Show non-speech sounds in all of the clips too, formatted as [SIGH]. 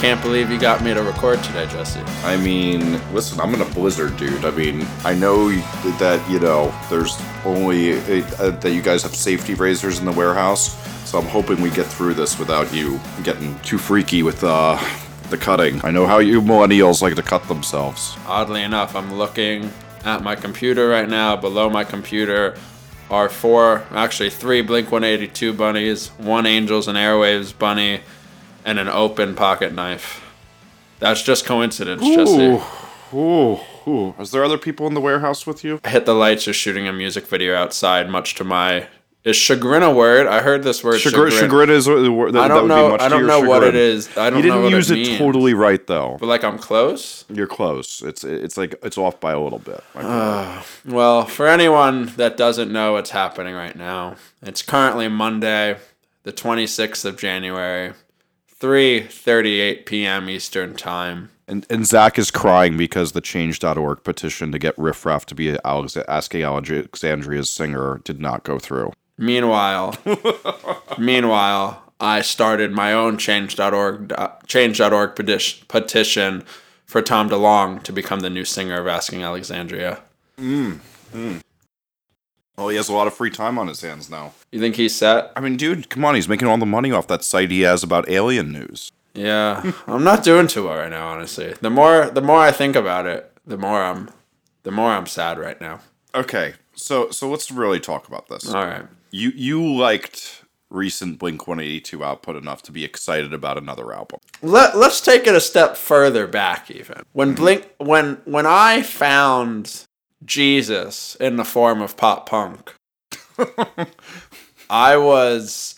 can't believe you got me to record today, Jesse. I mean, listen, I'm in a blizzard, dude. I mean, I know that, you know, there's only uh, that you guys have safety razors in the warehouse, so I'm hoping we get through this without you getting too freaky with uh, the cutting. I know how you millennials like to cut themselves. Oddly enough, I'm looking at my computer right now. Below my computer are four, actually three Blink 182 bunnies, one Angels and Airwaves bunny, and an open pocket knife. That's just coincidence, Jesse. ooh, ooh. Is there other people in the warehouse with you? I hit the lights just shooting a music video outside, much to my. Is chagrin a word? I heard this word. Chagrin, chagrin is a word that, I don't would know. be much I don't know what it is. I don't You didn't know what use it, means. totally right though. But like I'm close. You're close. It's it's like it's off by a little bit. Like, [SIGHS] Well, for anyone that doesn't know what's happening right now, it's currently Monday, the 26th of January, 3:38 p.m. Eastern Time. And, and Zach is crying because the Change.org petition to get Riff Raff to be Alex- Asking Alexandria's singer did not go through. Meanwhile, [LAUGHS] meanwhile, I started my own change.org change.org petition, petition for Tom DeLonge to become the new singer of Asking Alexandria. Mm, mm. Well, he has a lot of free time on his hands now. You think he's set? I mean, dude, come on. He's making all the money off that site he has about alien news. Yeah, [LAUGHS] I'm not doing too well right now, honestly. The more the more I think about it, the more I'm the more I'm sad right now. Okay, so so let's really talk about this. All right. You you liked recent Blink 182 output enough to be excited about another album. Let Let's take it a step further back even. When mm-hmm. Blink when when I found Jesus in the form of pop punk, [LAUGHS] I was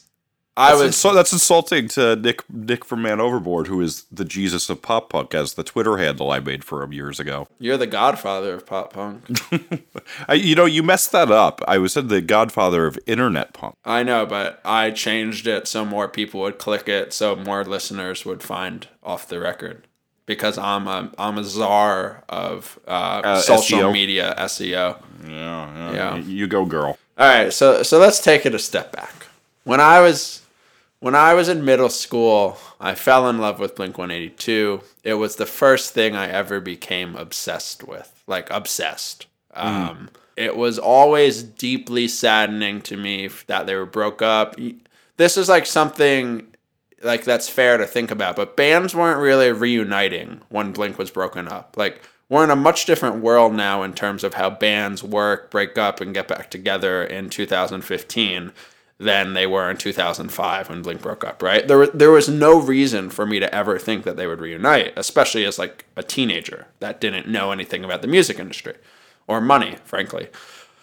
I That's, was insul- that's insulting to Nick Nick from Man Overboard, who is the Jesus of pop punk, as the Twitter handle I made for him years ago. you're the godfather of pop punk. [LAUGHS] I, you know, you messed that up. I was said the godfather of internet punk. I know, but I changed it so more people would click it, so more listeners would find off the record. Because I'm a I'm a czar of uh, Uh, social SEO. media SEO. Yeah, yeah. Yeah. You, go, girl. All right, so so let's take it a step back. When I was when I was in middle school, I fell in love with Blink 182. It was the first thing I ever became obsessed with, like obsessed. Um, it was always deeply saddening to me that they were broke up. This is like something like that's fair to think about, but bands weren't really reuniting when Blink was broken up. Like we're in a much different world now in terms of how bands work, break up, and get back together in 2015 than they were in 2005 when Blink broke up. Right? There, there was no reason for me to ever think that they would reunite, especially as like a teenager that didn't know anything about the music industry or money, frankly.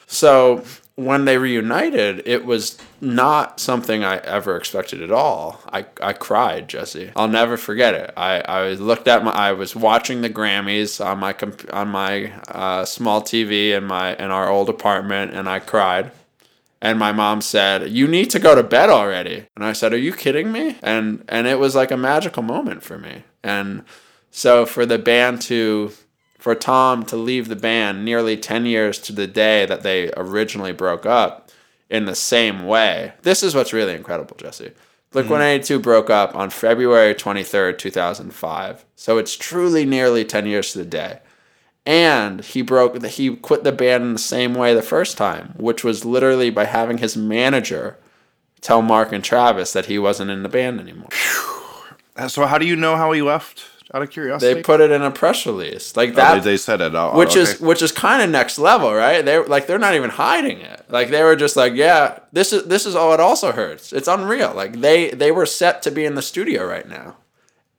So when they reunited, it was not something I ever expected at all. I, I cried, Jesse. I'll never forget it. I, I looked at my I was watching the Grammys on my comp- on my uh, small TV in my in our old apartment, and I cried. And my mom said, "You need to go to bed already." And I said, "Are you kidding me?" And and it was like a magical moment for me. And so for the band to for Tom to leave the band nearly 10 years to the day that they originally broke up in the same way. This is what's really incredible, Jesse. Blink 182 mm-hmm. broke up on February 23rd, 2005. So it's truly nearly 10 years to the day. And he broke he quit the band in the same way the first time, which was literally by having his manager tell Mark and Travis that he wasn't in the band anymore. So, how do you know how he left? Out of curiosity, They put it in a press release. Like Oh, that they, they said it. Oh, which okay. is which is kind of next level, right? They like they're not even hiding it. Like they were just like, yeah, this is this is all it also hurts. It's unreal. Like they they were set to be in the studio right now,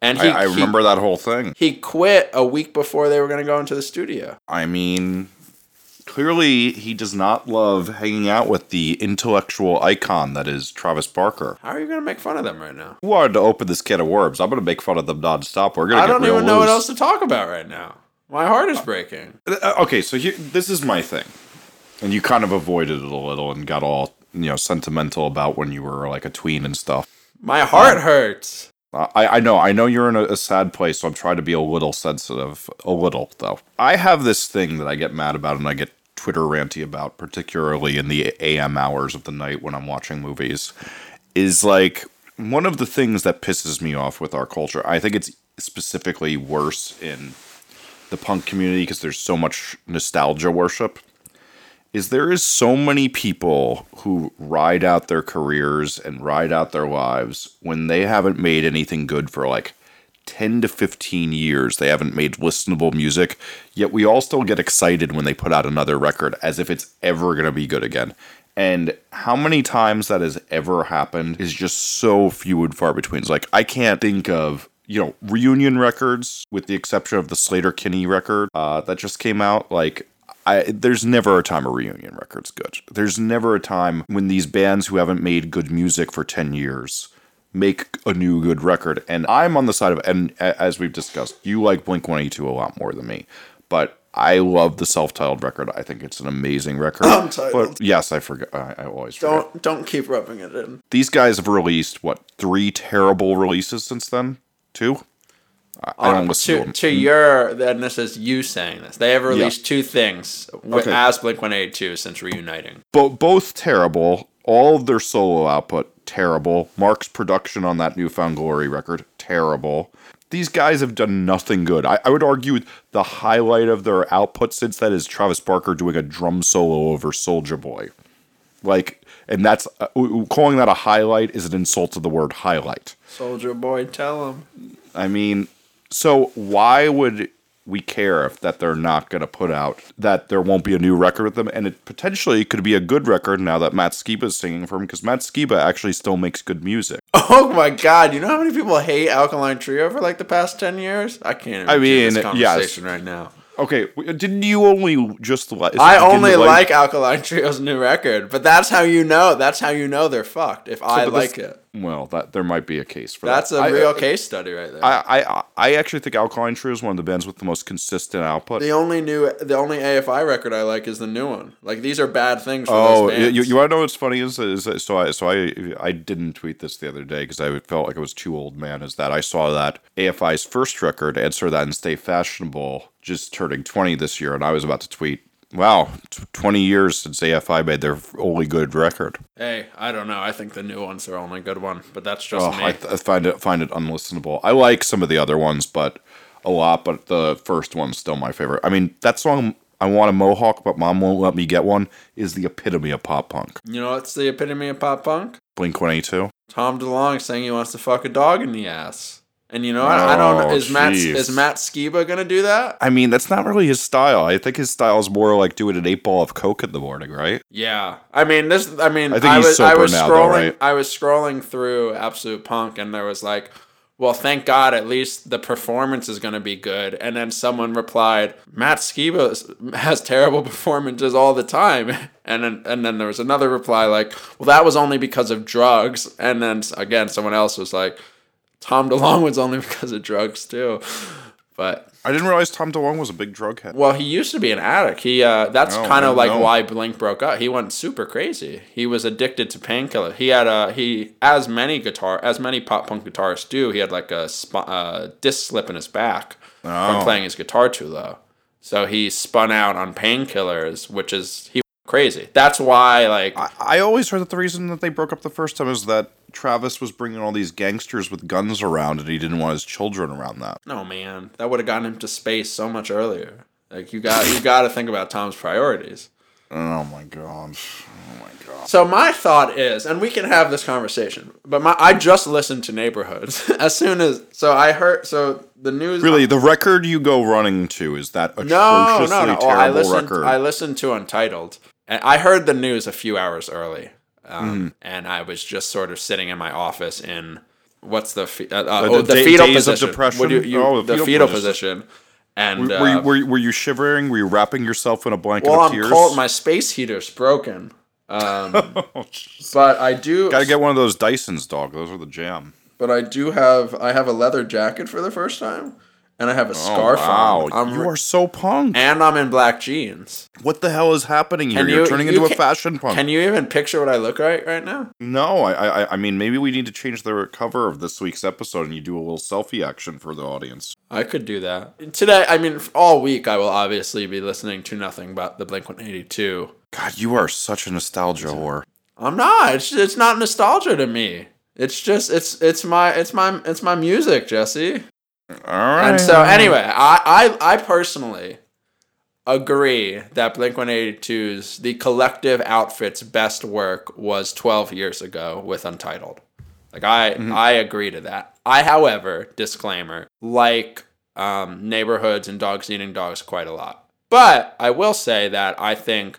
and he I, I he- remember that whole thing. he, quit a week before they were going to go into the studio. I mean, clearly he does not love hanging out with the intellectual icon that is Travis Barker. How are you going to make fun of them right now? Who wanted to open this can of worms? I'm going to make fun of them nonstop. We're going to I don't even know what else to talk about right now. My heart is breaking. Uh, okay, so here, this is my thing, and you kind of avoided it a little and got all you know sentimental about when you were like a tween and stuff. My heart hurts. Uh, I, I know, I know you're in a, a sad place, so I'm trying to be a little sensitive. A little, though. I have this thing that I get mad about and I get Twitter ranty about, particularly in the AM hours of the night when I'm watching movies, is like one of the things that pisses me off with our culture. I think it's specifically worse in the punk community because there's so much nostalgia worship is there is so many people who ride out their careers and ride out their lives when they haven't made anything good for like 10 to 15 years they haven't made listenable music yet we all still get excited when they put out another record as if it's ever going to be good again. And how many times that has ever happened is just so few and far between. It's like i can't think of you know reunion records with the exception of the Sleater-Kinney record uh, that just came out. Like I, there's never a time a reunion record's good. There's never a time when these bands who haven't made good music for 10 years make a new good record. And I'm on the side of, and as we've discussed, you like Blink 182 a lot more than me. But I love the self-titled record. I think it's an amazing record. [CLEARS THROAT] Untitled. But yes, I forget. I, I always. Don't don't keep rubbing it in. These guys have released what three terrible releases since then? Two. I, I uh, don't listen to to, them. to hmm. your then this is you saying this. They have released two things with, Okay. as Blink One Eighty Two since reuniting. Bo- both terrible. All of their solo output terrible. Mark's production on that New Found Glory record terrible. These guys have done nothing good. I, I would argue the highlight of their output since that is Travis Barker doing a drum solo over Soldier Boy. Like, and that's uh, calling that a highlight is an insult to the word highlight. Soldier Boy, tell him. I mean, so why would we care if that they're not going to put out that there won't be a new record with them, and it potentially could be a good record now that Matt Skiba is singing for him because Matt Skiba actually still makes good music. [LAUGHS] Oh my God! You know how many people hate Alkaline Trio for like the past ten years? I can't. Even I mean, this yes. conversation right now. Okay, didn't you only just like? I only like Alkaline Trio's new record, but that's how you know. That's how you know they're fucked. If I like this- it, Well, that there might be a case for that. that's a that. I- real uh, case study right there. I, I I actually think Alkaline Trio is one of the bands with the most consistent output. the only new, the only AFI record I like is the new one. Like these are bad things for Oh, those you, bands. you, want to know what's funny is, is that- so I so I I didn't tweet this the other day because I felt like I was too old man. Is that I saw that AFI's first record, Answer That and Stay Fashionable, just turning twenty this year, and I was about to tweet, "Wow, twenty years since AFI made their only good record." hey, I don't know. I think the new one's their only good one, but that's just Oh, me. I, I find it find it unlistenable. I like some of the other ones, but a lot. But the first one's still my favorite. I mean, that song. I want a mohawk, but mom won't let me get one. Is the epitome of pop punk. you know what's the epitome of pop punk? Blink One Eight Two. Tom DeLonge saying he wants to fuck a dog in the ass. And you know what? I don't know. Oh, Is Matt jeez. is Matt Skiba gonna do that? I mean, that's not really his style. I think his style is more like doing an eight ball of coke in the morning, right? Yeah, I mean this. I mean, I I, think he's was I was now, scrolling. though, right? I was scrolling through Absolute Punk, and there was like, well, thank God, at least the performance is going to be good. And then someone replied, Matt Skiba has terrible [LAUGHS] performances all the time. [LAUGHS] And then and then there was another reply like, well, that was only because of drugs. And then again, someone else was like, Tom DeLonge was only [LAUGHS] because of drugs too. But I didn't realize Tom DeLonge was a big drug head. well, he used to be an addict. He uh, that's Oh, kind of like know. why Blink broke up. He went super crazy. He was addicted to painkiller. He had a he as many guitar as many pop punk guitarists do. He had like a sp- uh, disc slip in his back Oh. from playing his guitar too low. So he spun out on painkillers, which is he crazy. That's why like I, I always heard that the reason that they broke up the first time is that Travis was bringing all these gangsters with guns around, and he didn't want his children around that. no man, that would have gotten him to space so much earlier. Like you got you got to think about Tom's priorities. Oh my god! Oh my god! So my thought is, and we can have this conversation, but my I just listened to Neighborhoods [LAUGHS] as soon as so I heard so the news Really, the record you go running to is that no atrociously no no oh, terrible well, I listened record. I listened to Untitled and I heard the news a few hours early, um, Mm-hmm. and I was just sort of sitting in my office in what's the fe- uh, uh, oh, the the fetal position depression? You, you- Oh, the, fetal, position, and were, uh, were, you, were, were you shivering? Were you wrapping yourself in a blanket well of I'm tears? cold my space heater's broken. Um, [LAUGHS] but I do Gotta get one of those Dysons, dog. Those are the jam. but I do have I have a leather jacket for the first time, and I have a oh, scarf oh, wow. on. I'm you are so punk. and I'm in black jeans. What the hell is happening here? Can You're you- turning you into a fashion punk. Can you even picture what I look like right now? no, I, I, I mean, maybe we need to change the cover of this week's episode, and you do a little selfie action for the audience. I could do that today. I mean, all week I will obviously be listening to nothing but the Blink One Eighty Two. God, you are such a nostalgia whore. I'm not. It's it's not nostalgia to me. It's just it's it's my it's my it's my music, Jesse. All right. And so anyway, I, I I personally agree that Blink 182's the collective outfit's best work was 12 years ago with Untitled. Like I I agree to that. I however, disclaimer, like um, neighborhoods and dogs eating dogs quite a lot. But I will say that I think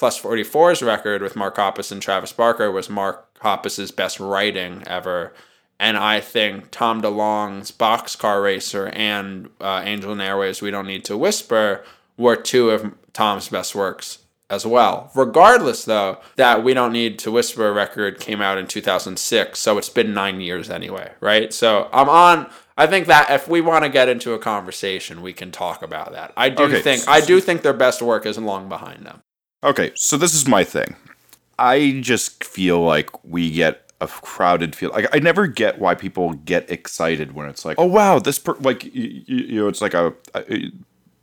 Plus 44's record with Mark Hoppus and Travis Barker was Mark Hoppus's best writing ever. And I think Tom DeLonge's Boxcar Racer and uh, Angel and Airwaves We Don't Need to Whisper were two of Tom's best works as well. Regardless, though, that We Don't Need to Whisper record came out in 2006, so it's been nine years anyway, right? So I'm on. I think that if we want to get into a conversation, we can talk about that. I do Okay, think I do think their best work is long behind them. Okay, so this is my thing. I just feel like we get a crowded field. Like I never get why people get excited when it's like, oh wow, this per-, like you, you know, it's like a, a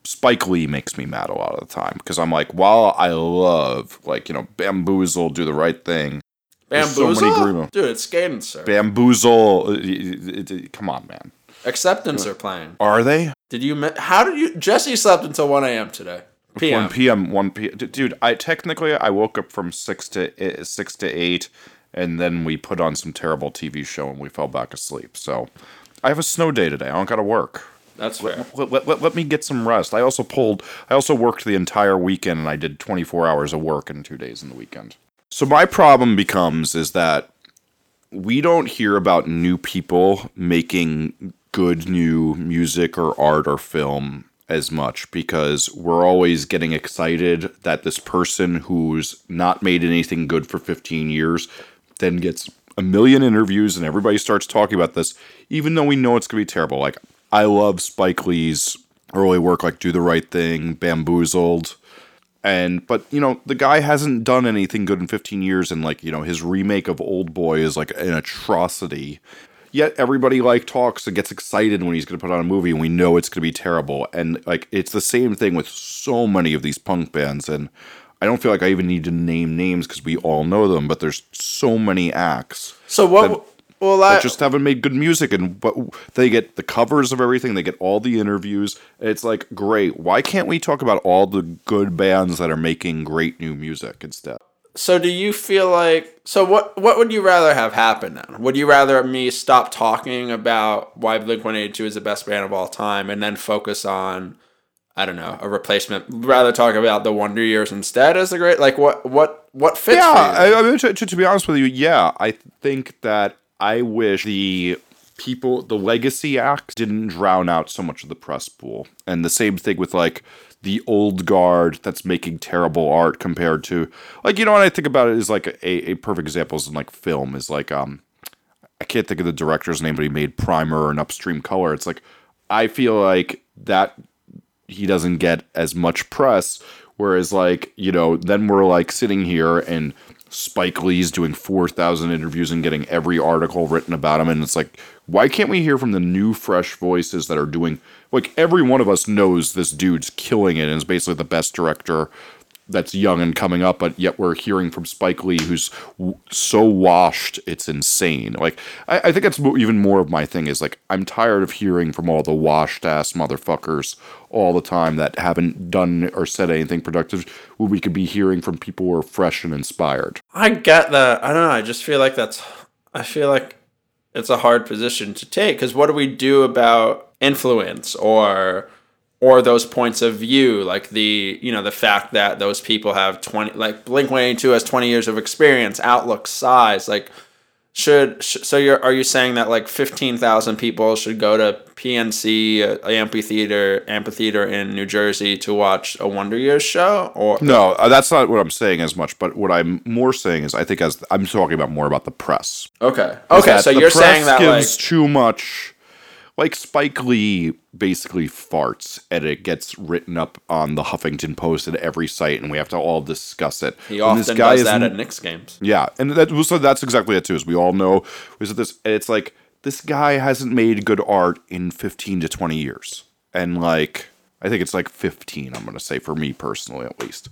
Spike Lee makes me mad a lot of the time because I'm like, while I love like you know bamboozle, do the right thing, There's so Bamboozle, many dude, it's skating, sir. bamboozle. uh, it- it- come on, man. Acceptance are playing. Are they? Did you? How did you? Jesse slept until 1 a.m. today. PM. 1 p.m. 1 p.m. Dude, I technically I woke up from six to eh, six to eight, and then we put on some terrible TV show and we fell back asleep. So I have a snow day today. I don't got to work. That's fair. Let, let, let, let me get some rest. I also pulled. I also worked the entire weekend, and I did 24 hours of work in two days in the weekend. So my problem becomes is that we don't hear about new people making good new music or art or film as much because we're always getting excited that this person who's not made anything good for 15 years then gets a million interviews and everybody starts talking about this even though we know it's going to be terrible. Like i love spike lee's early work like do the right thing bamboozled. And but you know the guy hasn't done anything good in 15 years and like you know his remake of old boy is like an atrocity. Yet everybody like talks and gets excited when he's going to put on a movie and we know it's going to be terrible. And like it's the same thing with so many of these punk bands and i don't feel like i even need to name names because we all know them but there's so many acts So what? well, I that just haven't made good music and but they get the covers of everything they get all the interviews it's like great why can't we talk about all the good bands that are making great new music instead So do you feel like so what what would you rather have happen then? Would you rather me stop talking about why Blink 182 is the best band of all time and then focus on I don't know, a replacement rather talk about the Wonder Years instead as the great like what what what fits yeah? I, I mean, to, to, to be honest with you yeah i think that i wish the people the legacy acts didn't drown out so much of the press pool and the same thing with like the old guard that's making terrible art compared to like you know what i think about it is like a, a perfect example is in like film is like um I can't think of the director's name, but he made Primer and Upstream Color. It's like I feel like that he doesn't get as much press. Whereas, like you know, then we're like sitting here and Spike Lee's doing four thousand interviews and getting every article written about him, and it's like, why can't we hear from the new, fresh voices that are doing? Like every one of us knows this dude's killing it and is basically the best director that's young and coming up, but yet we're hearing from Spike Lee, who's w- so washed, it's insane. Like, I, I think that's mo- even more of my thing is like, I'm tired of hearing from all the washed ass motherfuckers all the time that haven't done or said anything productive. When we could be hearing from people who are fresh and inspired. I get that. I don't know. I just feel like that's. I feel like it's a hard position to take because what do we do about influence or or those points of view, like the you know the fact that those people have twenty, like Blink One Eighty Two has twenty years of experience, outlook, size, like. Should sh- so you're are you saying that like fifteen thousand people should go to PNC uh, amphitheater amphitheater in New Jersey to watch a Wonder Years show or No, uh, that's not what I'm saying as much. But what I'm more saying is, I think as I'm talking about more about the press. okay okay so you're press saying that like gives too much like Spike Lee basically farts and it gets written up on the Huffington Post at every site and we have to all discuss it. he When often does that at Knicks games. yeah, and that so that's exactly it too. Is we all know is this it's like this guy hasn't made good art in 15 to 20 years. And like I think it's like 15 I'm going to say for me personally at least.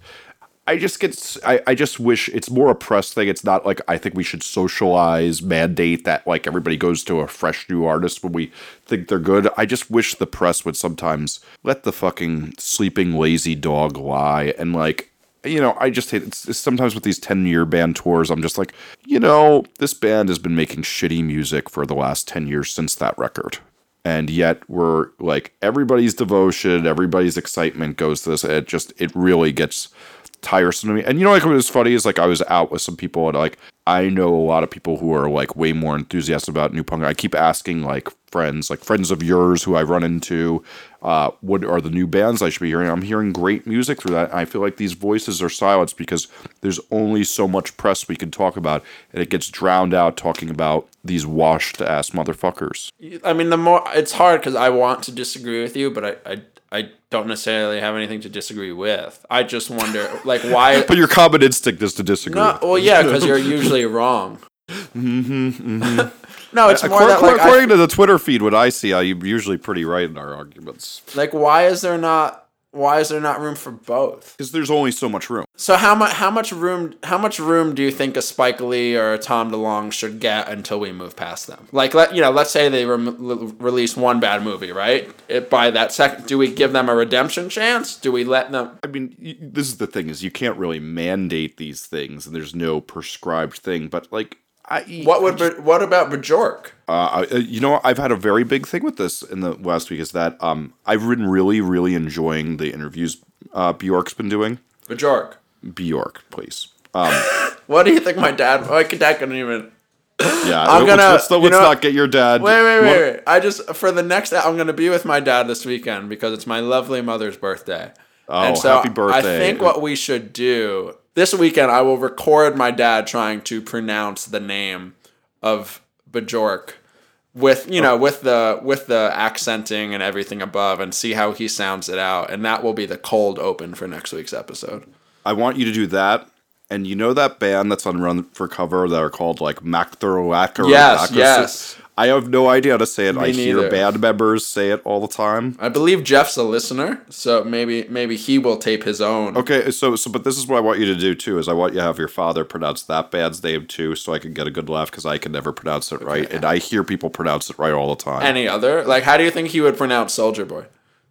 I just get I, I just wish it's more a press thing. It's not like I think we should socialize, mandate that like everybody goes to a fresh new artist when we think they're good. I just wish the press would sometimes let the fucking sleeping lazy dog lie and like you know, I just hate it's, it's sometimes with these 10 year band tours, I'm just like, you know, this band has been making shitty music for the last 10 years since that record. And yet we're like everybody's devotion, everybody's excitement goes to this. It just it really gets tiresome to me. And you know, like what was funny is like I was out with some people and like I know a lot of people who are like way more enthusiastic about new punk. I keep asking like friends, like friends of yours who I run into, uh, what are the new bands I should be hearing? I'm hearing great music through that. I feel like these voices are silenced because there's only so much press we can talk about, and it gets drowned out talking about these washed ass motherfuckers. I mean, the more it's hard because I want to disagree with you, but I, I I don't necessarily have anything to disagree with. I just wonder, like, why? [LAUGHS] But your common instinct is to disagree. No, well, yeah, because you're usually wrong. Mm-hmm, mm-hmm. no, it's uh, more According, that like, I- according to the Twitter feed, what I see, I'm usually pretty right in our arguments like, why is there not? Why is there not room for both? because there's only so much room. So how much? How much room? How much room do you think a Spike Lee or a Tom DeLonge should get until we move past them? Like, let you know, let's say they rem- release one bad movie, right? It, by that second, do we give them a redemption chance? Do we let them? I mean, this is the thing: is you can't really mandate these things, and there's no prescribed thing. But like, I What would? Be, what about Bajork? Uh, uh, you know, I've had a very big thing with this in the last week. Is that um, I've been really, really enjoying the interviews uh, Bjork's been doing. Bajork. Bjork, please. Um, [LAUGHS] What do you think my dad? My dad couldn't even. yeah, [COUGHS] I'm gonna- let's, you let's know- not get your dad. Wait, wait, wait, wait. I just for the next. I'm gonna be with my dad this weekend because it's my lovely mother's birthday. Oh, and so happy birthday. I think what we should do this weekend, I will record my dad trying to pronounce the name of Bajork with you know with the with the accenting and everything above and see how he sounds it out and that will be the cold open for next week's episode I want you to do that. And you know that band that's on Run for Cover that are called like Mactherlak or Yes, yes. I have no idea how to say it. I hear band members say it all the time. i believe jeff's a listener so maybe maybe he will tape his own Okay, so so but this is what I want you to do too is I want you to have your father pronounce that band's name too, so I can get a good laugh because I can never pronounce it right, and I hear people pronounce it right all the time. any other like how do you think he would pronounce soldier boy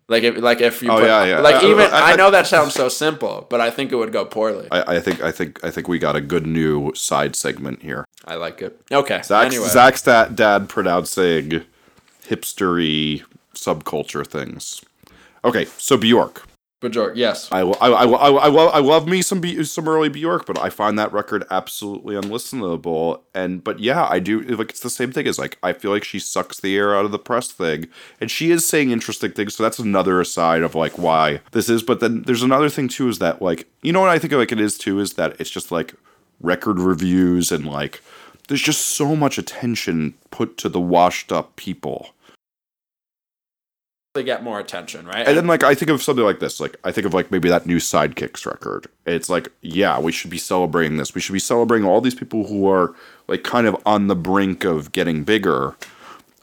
like if like if you Oh, put, yeah, yeah. like I- even I- I, I- know that sounds so simple but i think it would go poorly i, think I think I think we got a good new side segment here. I like it okay Zach's, anyway Zach's dad, dad pronouncing hipstery subculture things. Okay, so Bjork. Bajork, yes I, I, I, I, I, love, me some B, some early Bjork, but I find that record absolutely unlistenable. And but yeah, I do like it's the same thing as like I feel like she sucks the air out of the press thing, and she is saying interesting things. So that's another aside of like why this is. But then there's another thing too is that like you know what I think like it is too is that it's just like record reviews and like there's just so much attention put to the washed up people. They get more attention right And then like I think of something like this, like I think of like maybe that new Sidekicks record. It's like, yeah, we should be celebrating this. We should be celebrating all these people who are like kind of on the brink of getting bigger.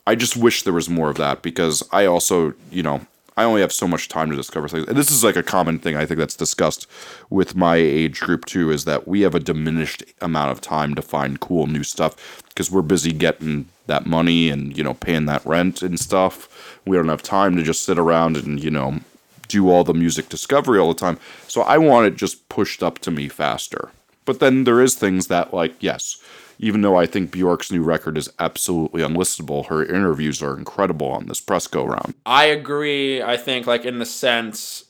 I just wish there was more of that because I also, you know, I only have so much time to discover things. And this is like a common thing I think that's discussed with my age group too is that we have a diminished amount of time to find cool new stuff because we're busy getting that money and, you know, paying that rent and stuff. We don't have time to just sit around and, you know, do all the music discovery all the time. So I want it just pushed up to me faster. But then there is things that like, yes, even though I think Bjork's new record is absolutely unlistenable, her interviews are incredible on this press go round. I agree. I think, like, in the sense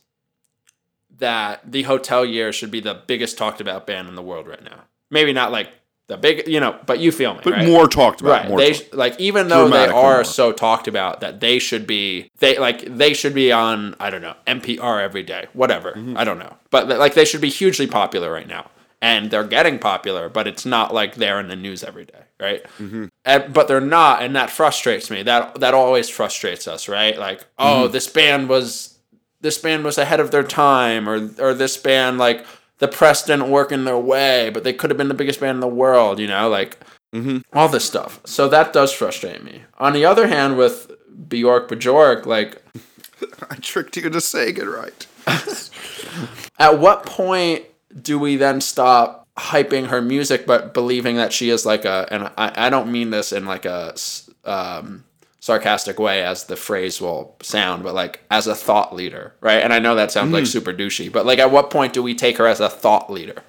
that the Hotelier should be the biggest talked about band in the world right now. Maybe not like the big, you know, but you feel me, But right? more talked about. right. More They talked- like even though they are more. so talked about that they should be they like they should be on I don't know NPR every day, whatever. Mm-hmm. I don't know, but like they should be hugely popular right now. And they're getting popular, but it's not like they're in the news every day, right? Mm-hmm. And, but they're not, and that frustrates me. That that always frustrates us, right? Like, oh, Mm-hmm. this band was this band was ahead of their time, or or this band like the press didn't work in their way, but they could have been the biggest band in the world, you know, like all this stuff. So that does frustrate me. On the other hand, with Bjork Bjork, like [LAUGHS] I tricked you into saying it right. [LAUGHS] at what point do we then stop hyping her music but believing that she is like a and I, I don't mean this in like a um, sarcastic way as the phrase will sound but like as a thought leader right and I know that sounds like super douchey but like at what point do we take her as a thought leader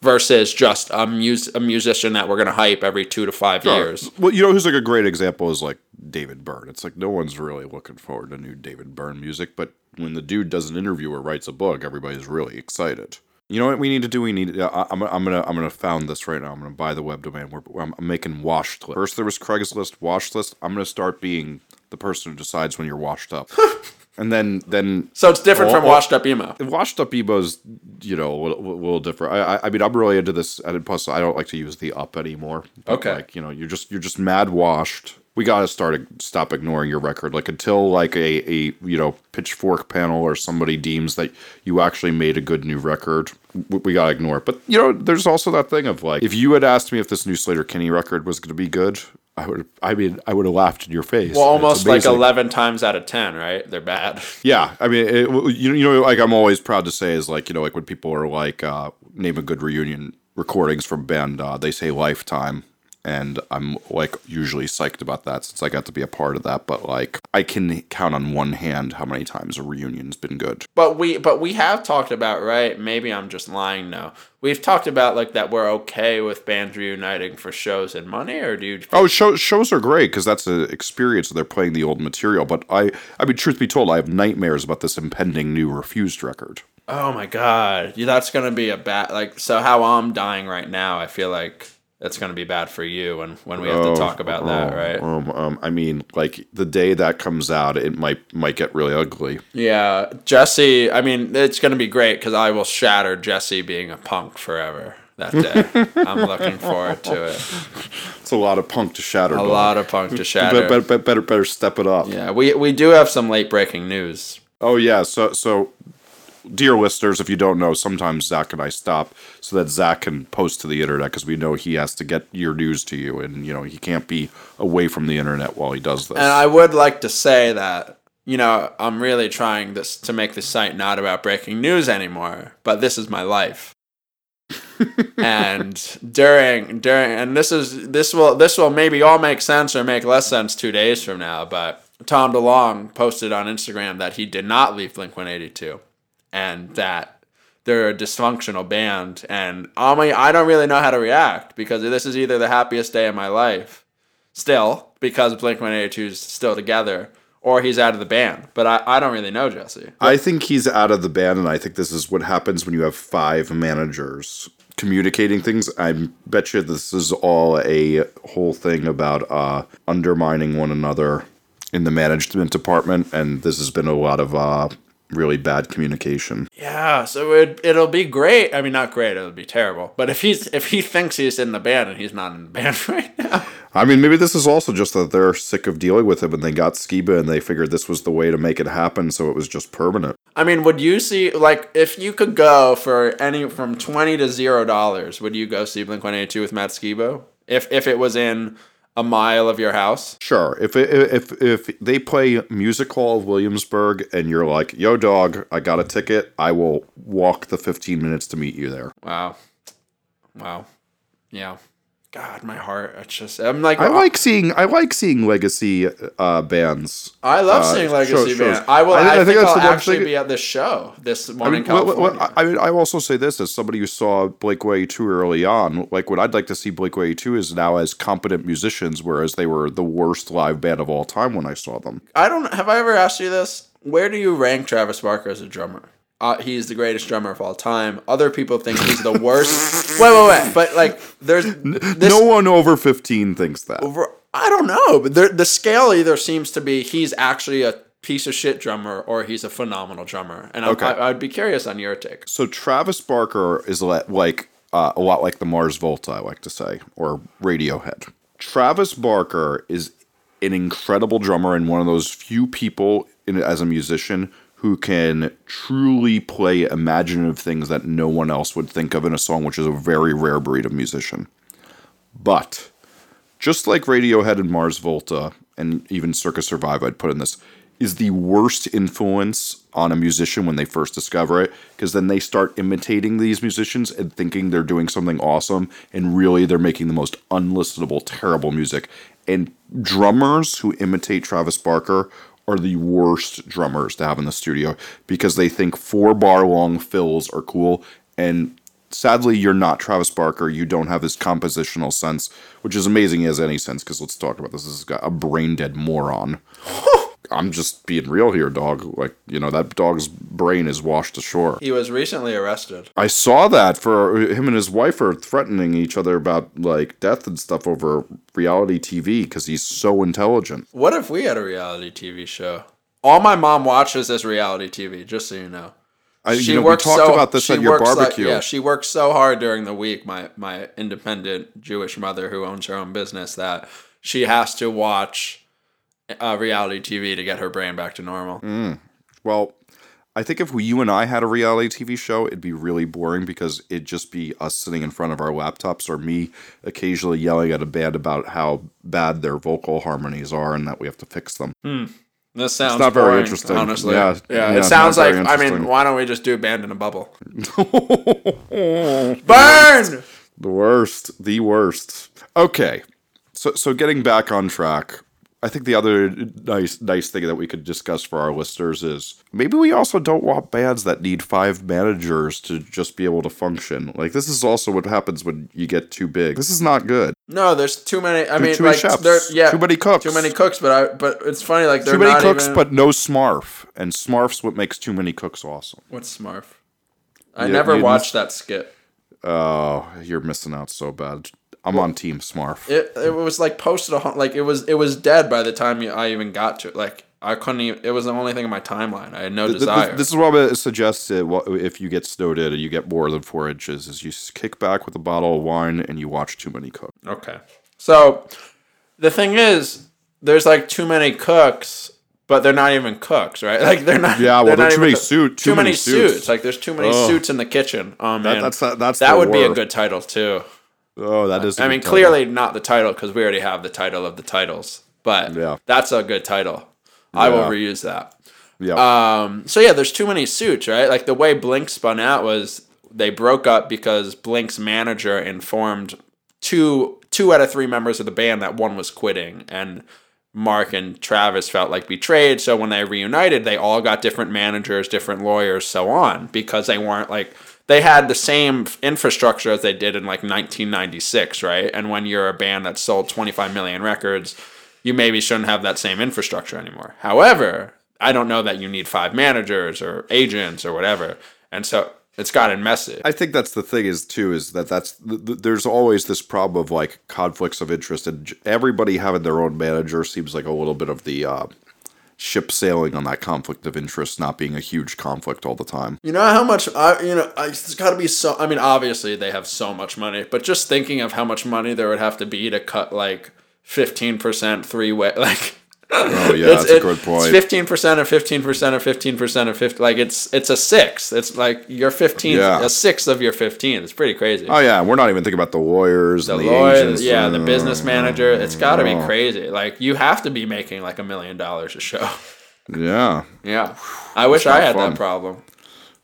versus just a mus- a musician that we're gonna hype every two to five years Well, you know who's like a great example is like David Byrne. It's like no one's really looking forward to new David Byrne music, but when the dude does an interview or writes a book, everybody's really excited. You know what we need to do? We need. Uh, I'm, I'm gonna I'm gonna found this right now. I'm gonna buy the web domain. We're, I'm, I'm making washed list. First there was Craigslist washed list. I'm gonna start being the person who decides when you're washed up, [LAUGHS] and then then so it's different from Oh, oh. washed up emo washed up ebo's you know a little, a little different I, I i mean i'm really into this and plus i don't like to use the up anymore Okay. like you know you're just you're just mad washed we gotta start stop ignoring your record. Like until like a a you know pitchfork panel or somebody deems that you actually made a good new record we, we gotta ignore it. But you know there's also that thing of like if you had asked me if this new Sleater-Kinney record was gonna be good i would i mean i would have laughed in your face. Well almost like 11 times out of 10 right? They're bad. [LAUGHS] Yeah, I mean, it, you you know, like I'm always proud to say is like you know, like when people are like uh, name a good reunion recordings from band, uh, they say Lifetime, and I'm like usually psyched about that since I got to be a part of that. But like, I can count on one hand how many times a reunion's been good. But we but we have talked about right. Maybe I'm just lying now. We've talked about like that we're okay with bands reuniting for shows and money, or do you? Oh, show, shows are great because that's an experience. They're playing the old material, but I, I mean, truth be told, I have nightmares about this impending new Refused record. Oh my god, yeah, that's gonna be a bad like. So how I'm dying right now, I feel like that's gonna be bad for you when when we have to talk about that, right? Um, um, I mean, like the day that comes out, it might might get really ugly. Yeah, Jesse. I mean, it's gonna be great because I will shatter Jesse being a punk forever that day. [LAUGHS] I'm looking forward to it. It's a lot of punk to shatter. A dog. lot of punk to shatter. Better, better, better, better step it up. Yeah, we we do have some late breaking news. Oh yeah. So so, dear listeners, if you don't know, sometimes Zach and I stop so that Zach can post to the internet because we know he has to get your news to you, and you know he can't be away from the internet while he does this. And I would like to say that, you know, I'm really trying this to make the site not about breaking news anymore, but this is my life. [LAUGHS] and during during and this is this will this will maybe all make sense or make less sense 2 days from now, but Tom DeLonge posted on Instagram that he did not leave Blink 182 and that they're a dysfunctional band and I mean I don't really know how to react because this is either the happiest day of my life still because Blink 182 is still together, or he's out of the band. But I, I don't really know Jesse. I think he's out of the band, and I think this is what happens when you have five managers communicating things. I bet you this is all a whole thing about uh, undermining one another in the management department, and this has been a lot of uh, really bad communication. Yeah, so it it'll be great. I mean, not great. It'll be terrible. But if he's if he thinks he's in the band and he's not in the band [LAUGHS] right now, I mean, maybe this is also just that they're sick of dealing with him, and they got Skiba, and they figured this was the way to make it happen, so it was just permanent. I mean, would you see like if you could go for any from twenty to zero dollars? Would you go see Blink One Eighty Two with Matt Skiba if if it was in a mile of your house? Sure. If if if they play Music Hall of Williamsburg and you're like, "Yo, dog, I got a ticket," I will walk the 15 minutes to meet you there. Wow, wow, yeah. God, my heart. It's just I'm like I like seeing I like seeing legacy uh, bands. I love uh, seeing Legacy shows. Band. I will. I I, thi- I think, think I'll actually thing- be at this show this one I mean, in what- California. what- I mean, I also say this as somebody who saw Blake Way too early on. Like, what I'd like to see Blake Way two is now as competent musicians, whereas they were the worst live band of all time when I saw them. I don't. Have I ever asked you this? Where do you rank Travis Barker as a drummer? Uh, he's the greatest drummer of all time. Other people think he's the worst. [LAUGHS] wait, wait, wait. But like, there's this. no one over 15 thinks that. over, I don't know, but there, the scale either seems to be he's actually a piece of shit drummer or he's a phenomenal drummer. And I, Okay. I, I'd be curious on your take. So Travis Barker is like uh, a lot like the Mars Volta, I like to say, or Radiohead. Travis Barker is an incredible drummer and one of those few people in, as a musician who can truly play imaginative things that no one else would think of in a song, which is a very rare breed of musician. But just like Radiohead and Mars Volta, and even Circa Survive, I'd put in this. is the worst influence on a musician when they first discover it because then they start imitating these musicians and thinking they're doing something awesome and really they're making the most unlistenable terrible music and drummers who imitate Travis Barker are the worst drummers to have in the studio because they think four bar long fills are cool. And sadly you're not Travis Barker. You don't have this compositional sense which is amazing. Has any sense because let's talk about this. This is a brain dead moron [LAUGHS] I'm just being real here, dog. Like, you know, that dog's brain is washed ashore. He was recently arrested. I saw that for him and his wife are threatening each other about like death and stuff over reality TV because he's so intelligent. What if we had a reality TV show? All my mom watches is reality TV, just so you know. I, you know, we talked about this she at your works like- barbecue. yeah, she works so hard during the week. My my independent Jewish mother who owns her own business that she has to watch uh, reality TV to get her brain back to normal. Mm. Well, I think if we, you and I had a reality TV show, it'd be really boring because it'd just be us sitting in front of our laptops or me occasionally yelling at a band about how bad their vocal harmonies are and that we have to fix them. This sounds not very interesting. Honestly, Yeah, yeah, yeah, it sounds like. I mean, why don't we just do a band in a bubble? [LAUGHS] Burn. The worst, the worst. Okay, so so getting back on track, I think the other nice nice thing that we could discuss for our listeners is maybe we also don't want bands that need five managers to just be able to function. Like this is also what happens when you get too big. This is not good. No, there's too many. I mean, too many like chefs, there, yeah, too many cooks. too many cooks. But I, but it's funny, like Too many cooks, even- but no Smarf, and Smarf's what makes too many cooks awesome. what's Smurf? I Yeah, never watched that skit. Oh, you're missing out so bad. I'm on Team Smarf. It it was like posted on like it was it was dead by the time I even got to it. Like I couldn't even. It was the only thing in my timeline. I had no Th- th- desire. This is what I'm suggest. uh, If you get snowed in and you get more than four inches, is you kick back with a bottle of wine and you watch too many cook. Okay. So the thing is, there's like too many cooks, but they're not even cooks, right? [LAUGHS] Like they're not. Yeah, well, they're there are not too many suits. Too, too many, many suits. suits. Like there's too many Ugh. suits in the kitchen. Oh man, that's the- that's that would be a good title too. Oh, that is. I mean, clearly not the title because we already have the title of the titles, but Yeah. that's a good title. I will reuse that. Yeah. Um, so yeah, there's too many suits, right? Like the way Blink spun out was they broke up because Blink's manager informed two two out of three members of the band that one was quitting, and Mark and Travis felt like betrayed. So when they reunited, they all got different managers, different lawyers, so on, because they weren't like they had the same infrastructure as they did in like 1996, right? And when you're a band that sold 25 million records, you maybe shouldn't have that same infrastructure anymore. However, I don't know that you need five managers or agents or whatever. And so it's gotten messy. I think that's the thing is too is that that's th- th- there's always this problem of like conflicts of interest and everybody having their own manager seems like a little bit of the uh, ship sailing on that conflict of interest not being a huge conflict all the time. You know how much I you know I, it's got to be so. I mean, obviously they have so much money, but just thinking of how much money there would have to be to cut like fifteen percent three way [LAUGHS] like. Oh yeah, that's a good point. Fifteen percent of fifteen percent of fifteen percent of fifty. Like it's it's a sixth. It's like your fifteen, Yeah. a sixth of your fifteen. It's pretty crazy. Oh yeah, we're not even thinking about the lawyers the and the lawyer, agents. yeah, the business manager. It's got to be Oh. crazy. Like you have to be making like a million dollars a show. Yeah, Yeah, I wish I had fun. that problem.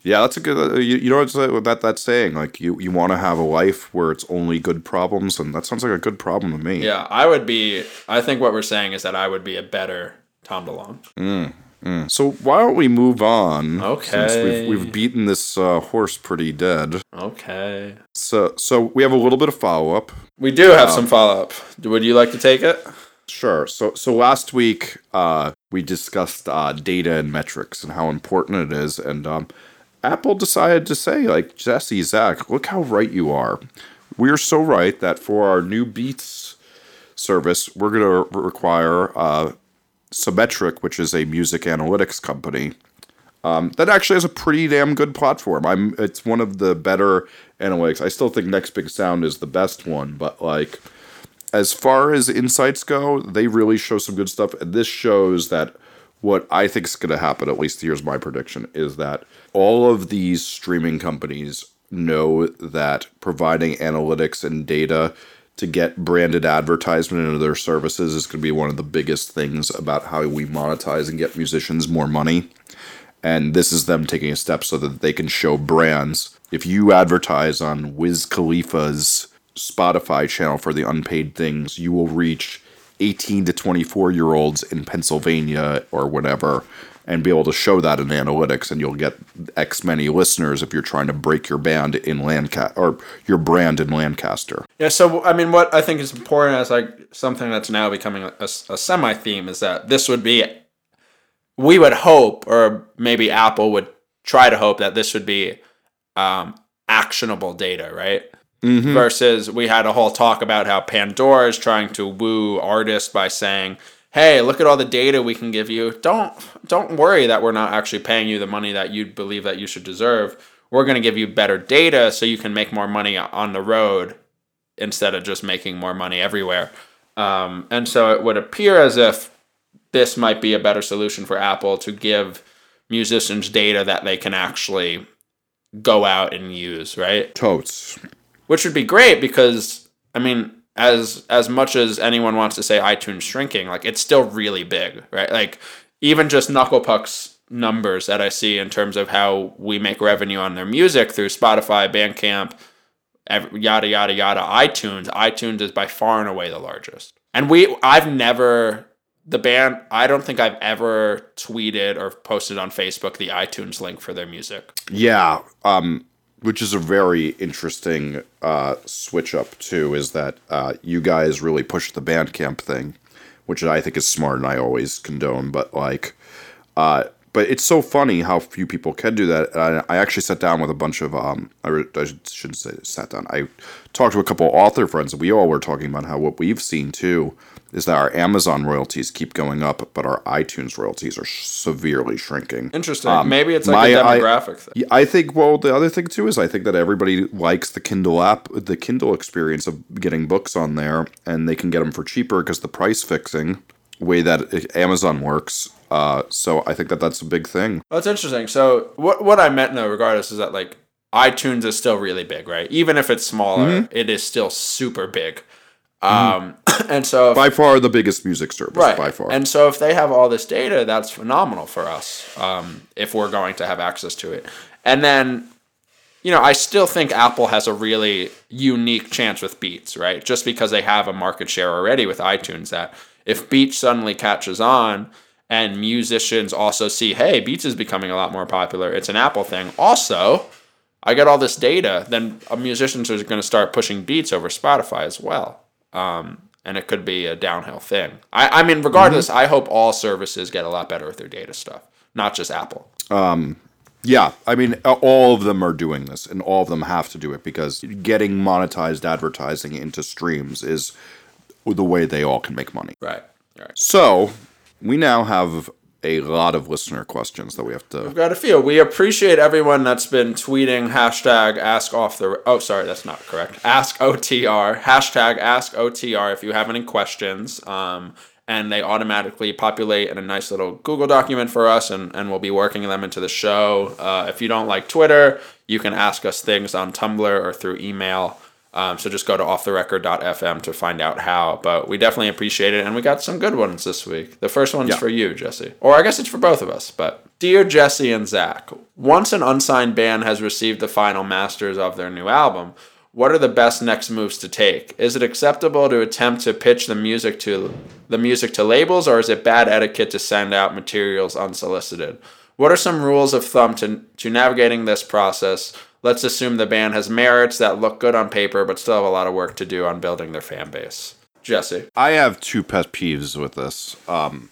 Yeah, that's a good. Uh, you, you know what's uh, that that saying? Like you you want to have a life where it's only good problems, and that sounds like a good problem to me. Yeah, I would be. I think what we're saying is that I would be a better Tom DeLonge. So why don't we move on? Since Okay. we've, we've beaten this uh, horse pretty dead. Okay. So so we have a little bit of follow up. We do have some follow up. Would you like to take it? Sure. So so last week uh, we discussed uh, data and metrics and how important it is, and um, Apple decided to say like Jesse Zach, look how right you are. We are so right that for our new Beats service, we're going to require uh, Semetric, which is a music analytics company, um, that actually has a pretty damn good platform. I'm it's one of the better analytics. I still think Next Big Sound is the best one, but like as far as insights go, they really show some good stuff. And this shows that what I think is going to happen, at least here's my prediction, is that all of these streaming companies know that providing analytics and data to get branded advertisement into their services is going to be one of the biggest things about how we monetize and get musicians more money. And this is them taking a step so that they can show brands. If you advertise on Wiz Khalifa's Spotify channel for the unpaid things, you will reach 18 to 24 year olds in Pennsylvania or whatever and be able to show that in analytics and you'll get x many listeners if you're trying to break your band in Lancaster or your brand in Lancaster. Yeah, so I mean what I think is important as like something that's now becoming a, a semi theme is that this would be we would hope or maybe Apple would try to hope that this would be um, actionable data, right? Mm-hmm. Versus we had a whole talk about how Pandora is trying to woo artists by saying, "Hey, look at all the data we can give you. Don't don't worry that we're not actually paying you the money that you believe that you should deserve. We're going to give you better data so you can make more money on the road instead of just making more money everywhere." Um, and so it would appear as if this might be a better solution for Apple to give musicians data that they can actually go out and use, right? Totes which would be great because I mean, as as much as anyone wants to say iTunes shrinking, like it's still really big, right? Like even just Knucklepuck's numbers that I see in terms of how we make revenue on their music through Spotify, Bandcamp, yada yada yada, iTunes. iTunes is by far and away the largest. And we I've never the band I don't think I've ever tweeted or posted on Facebook the iTunes link for their music. Yeah, um which is a very interesting uh, switch up too. Is that uh, you guys really push the Bandcamp thing, which I think is smart and I always condone. But like, uh, but it's so funny how few people can do that. I, I actually sat down with a bunch of um, I, re- I shouldn't say sat down. I talked to a couple author friends, and we all were talking about how what we've seen too is that our Amazon royalties keep going up, but our iTunes royalties are severely shrinking. Interesting. Um, Maybe it's like my, a demographic I, thing. I think. Well, the other thing too is I think that everybody likes the Kindle app, the Kindle experience of getting books on there, and they can get them for cheaper because the price fixing way that Amazon works. Uh, so I think that that's a big thing. That's interesting. So what what I meant though, regardless, is that like iTunes is still really big, right? Even if it's smaller, mm-hmm. it is still super big. Um, [CLEARS THROAT] and so if, by far the biggest music service, right. by far. And so if they have all this data, that's phenomenal for us. Um, if we're going to have access to it, and then, you know, I still think Apple has a really unique chance with Beats, right? Just because they have a market share already with iTunes. That if Beats suddenly catches on. And musicians also see, hey, Beats is becoming a lot more popular. It's an Apple thing. Also, I get all this data, then musicians are going to start pushing Beats over Spotify as well. Um, and it could be a downhill thing. I, I mean, regardless, mm-hmm. I hope all services get a lot better with their data stuff, not just Apple. Um, yeah, I mean, all of them are doing this, and all of them have to do it because getting monetized advertising into streams is the way they all can make money. Right. Right. So we now have a lot of listener questions that we have to. We've got a few. We appreciate everyone that's been tweeting hashtag ask off the. Oh, sorry, that's not correct. Ask OTR hashtag ask OTR if you have any questions. Um, and they automatically populate in a nice little Google document for us, and, and we'll be working them into the show. Uh, if you don't like Twitter, you can ask us things on Tumblr or through email. Um, so just go to offtherecord.fm to find out how. But we definitely appreciate it, and we got some good ones this week. The first one's yeah. for you, Jesse, or I guess it's for both of us. But dear Jesse and Zach, once an unsigned band has received the final masters of their new album, what are the best next moves to take? Is it acceptable to attempt to pitch the music to the music to labels, or is it bad etiquette to send out materials unsolicited? What are some rules of thumb to, to navigating this process? Let's assume the band has merits that look good on paper, but still have a lot of work to do on building their fan base. Jesse. I have two pet peeves with this. Um,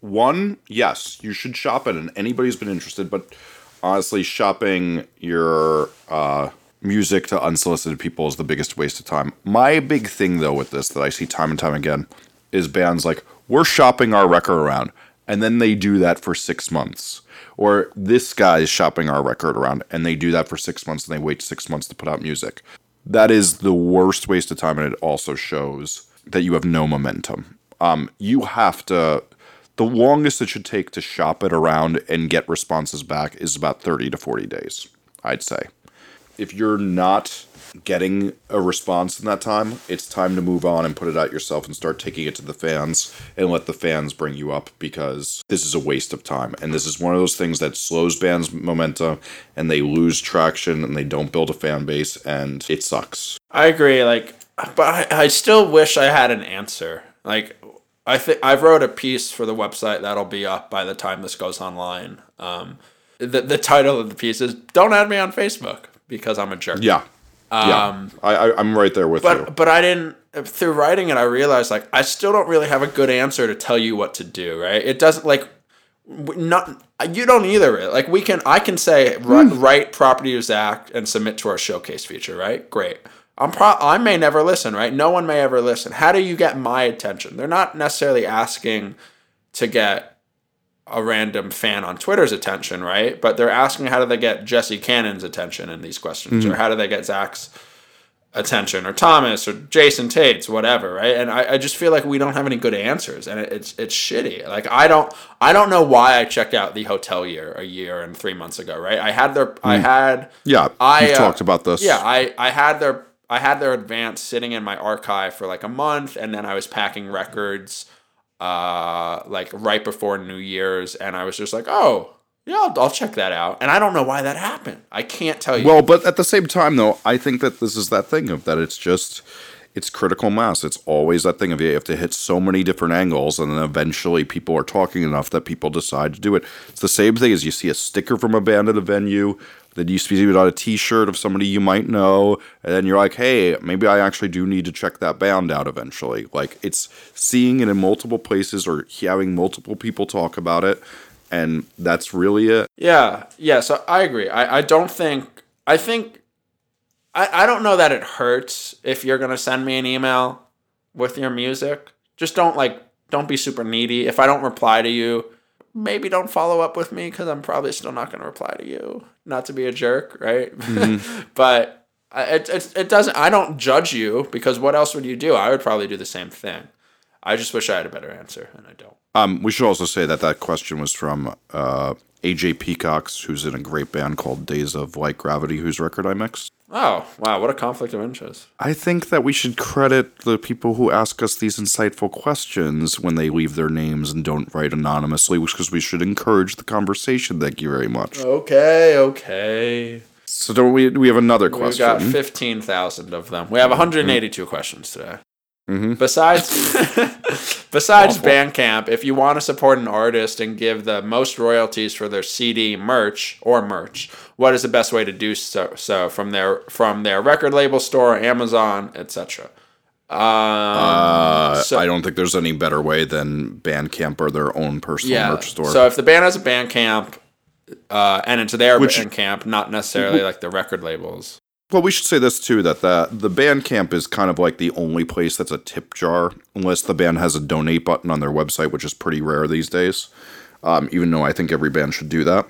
one, yes, you should shop it, and anybody who's been interested, but honestly, shopping your uh, music to unsolicited people is the biggest waste of time. My big thing, though, with this that I see time and time again is bands like, we're shopping our record around, and then they do that for six months or this guy is shopping our record around and they do that for six months and they wait six months to put out music. That is the worst waste of time, and it also shows that you have no momentum. Um, you have to. The longest it should take to shop it around and get responses back is about 30 to 40 days, I'd say. if you're not getting a response in that time, it's time to move on and put it out yourself and start taking it to the fans and let the fans bring you up because this is a waste of time. And this is one of those things that slows bands' momentum and they lose traction and they don't build a fan base and it sucks. I agree. Like, but I, I still wish I had an answer. Like, I think I've wrote a piece for the website that'll be up by the time this goes online. Um, the the title of the piece is "Don't add me on Facebook because I'm a jerk." Yeah. Yeah. Um, I, I, I'm right there with you. But but I didn't through writing it. I realized like I still don't really have a good answer to tell you what to do. Right? It doesn't like not you don't either. Like we can I can say write, hmm. write Property of Zack and submit to our showcase feature. Right? Great. I'm pro. I may never listen. Right? No one may ever listen. How do you get my attention? They're not necessarily asking to get a random fan on Twitter's attention, right? But they're asking how do they get Jesse Cannon's attention in these questions, or how do they get Zach's attention, or Thomas, or Jason Tate's, whatever, right? And I, I just feel like we don't have any good answers, and it, it's it's shitty. Like I don't I don't know why I checked out the Hotelier a year and three months ago, right? I had their I had yeah, I uh, talked about this. yeah, I, I had their I had their advance sitting in my archive for like a month, and then I was packing records, uh, like right before New Year's, and I was just like, oh yeah, I'll, I'll check that out, and I don't know why that happened. I can't tell you. Well, but at the same time, though, I think that this is that thing of that it's just it's critical mass. It's always that thing of you have to hit so many different angles, and then eventually people are talking enough that people decide to do it. It's the same thing as you see a sticker from a band at a venue. Then you see it on a T-shirt of somebody you might know, and then you're like, "Hey, maybe I actually do need to check that band out eventually." Like it's seeing it in multiple places or having multiple people talk about it, and that's really it. Yeah, yeah. So I agree. I, I don't think I think I, I don't know that it hurts if you're gonna send me an email with your music. Just don't like don't be super needy. If I don't reply to you, maybe don't follow up with me because I'm probably still not gonna reply to you. Not to be a jerk, right? [LAUGHS] but it, it it doesn't. I don't judge you because what else would you do? I would probably do the same thing. I just wish I had a better answer, and I don't. Um, we should also say that that question was from uh, AJ Peacocks, who's in a great band called Days of Light Gravity, whose record I mixed. Oh wow, what a conflict of interest. I think that we should credit the people who ask us these insightful questions when they leave their names and don't write anonymously, because we should encourage the conversation. Thank you very much. Okay, okay. So don't we? We have another question. We've got 15,000 of them. We have 182 questions today. Mm-hmm. Besides [LAUGHS] besides Bandcamp, if you want to support an artist and give the most royalties for their CD merch or merch, what is the best way to do so, so from their from their record label store, Amazon, etc. Um, uh, so- I don't think there's any better way than Bandcamp or their own personal yeah. merch store. So if the band has a Bandcamp uh, and it's their Which- Bandcamp, not necessarily like the record labels. Well, we should say this too that the the Bandcamp is kind of like the only place that's a tip jar, unless the band has a donate button on their website, which is pretty rare these days. Um, even though I think every band should do that,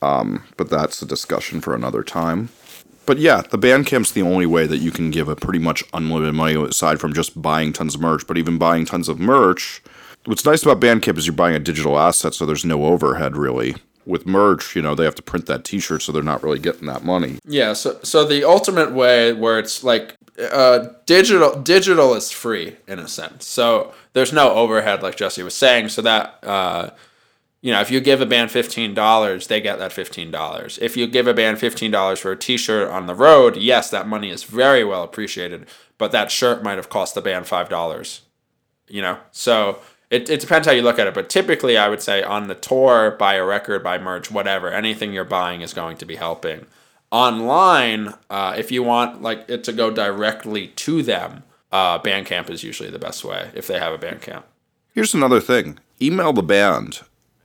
um, but that's a discussion for another time. But yeah, the Bandcamp's the only way that you can give a pretty much unlimited money aside from just buying tons of merch. But even buying tons of merch, what's nice about Bandcamp is you're buying a digital asset, so there's no overhead really. With merch, you know, they have to print that T-shirt, so they're not really getting that money. Yeah, so so the ultimate way where it's like uh, digital digital is free in a sense. So there's no overhead like Jesse was saying. So that uh, you know, if you give a band fifteen dollars, they get that fifteen dollars. If you give a band fifteen dollars for a T-shirt on the road, yes, that money is very well appreciated. But that shirt might have cost the band five dollars. You know, so it, it depends how you look at it. But typically, I would say on the tour, buy a record, buy merch, whatever. Anything you're buying is going to be helping. Online, uh, if you want like it to go directly to them, uh, Bandcamp is usually the best way if they have a Bandcamp Here's another thing: email the band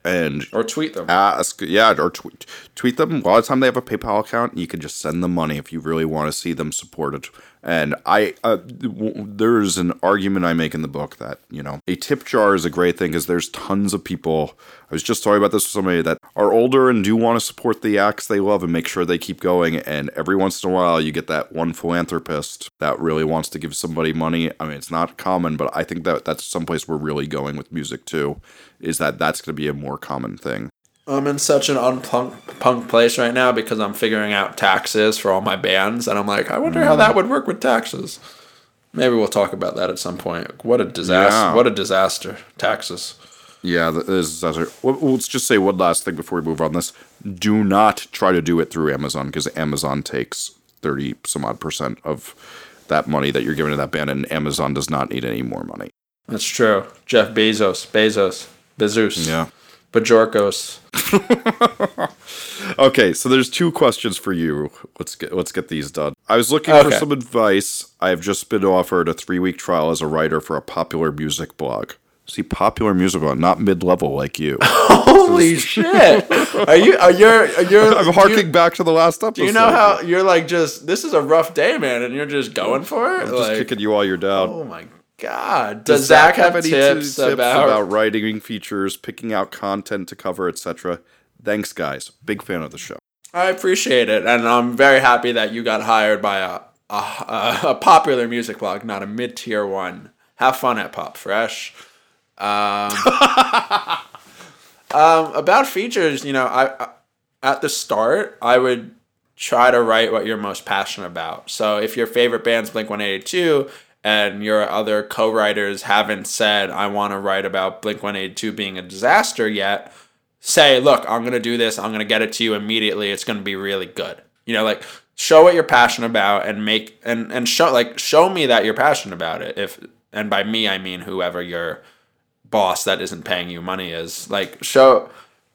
and or tweet them. ask, yeah, or tweet, tweet them. A lot of time they have a PayPal account, and you can just send them money if you really want to see them supported. And I, uh, there's an argument I make in the book that you know a tip jar is a great thing because there's tons of people. I was just talking about this with somebody that are older and do want to support the acts they love and make sure they keep going. And every once in a while, you get that one philanthropist that really wants to give somebody money. I mean, it's not common, but I think that that's someplace we're really going with music too. Is that that's going to be a more common thing. I'm in such an unpunk punk place right now because I'm figuring out taxes for all my bands, and I'm like, I wonder how mm. that would work with taxes. Maybe we'll talk about that at some point. What a disaster! Yeah. What a disaster! Taxes. Yeah, that is. A, well, let's just say one last thing before we move on this. Do not try to do it through Amazon because Amazon takes thirty some odd percent of that money that you're giving to that band, and Amazon does not need any more money. That's true. Jeff Bezos, Bezos, Bezos, Yeah. Bajorkos. [LAUGHS] Okay, so there's two questions for you. Let's get let's get these done. I was looking for some advice. I have just been offered a three week trial as a writer for a popular music blog. See, popular music blog, not mid level like you. [LAUGHS] Holy [LAUGHS] shit! Are you? Are you? Are you? I'm do you- harking back to the last episode. Do you know how you're like just this is a rough day, man, and you're just going for it? I'm just kicking you while you're down. oh my god! Does, Zach have, any tips, t- about? writing features, picking out content to cover, etc.? Thanks, guys. Big fan of the show. I appreciate it, and I'm very happy that you got hired by a a, [LAUGHS] a popular music blog, not a mid tier one. Have fun at Pop Fresh. Um, [LAUGHS] um, about features, you know, I, I at the start I would try to write what you're most passionate about. So if your favorite band's Blink 182 and your other co-writers haven't said I want to write about Blink 182 being a disaster yet, say, look, I'm gonna do this. I'm gonna get it to you immediately. It's gonna be really good. You know, like show what you're passionate about and make and and show like show me that you're passionate about it. If and by me I mean whoever your boss that isn't paying you money is. Like show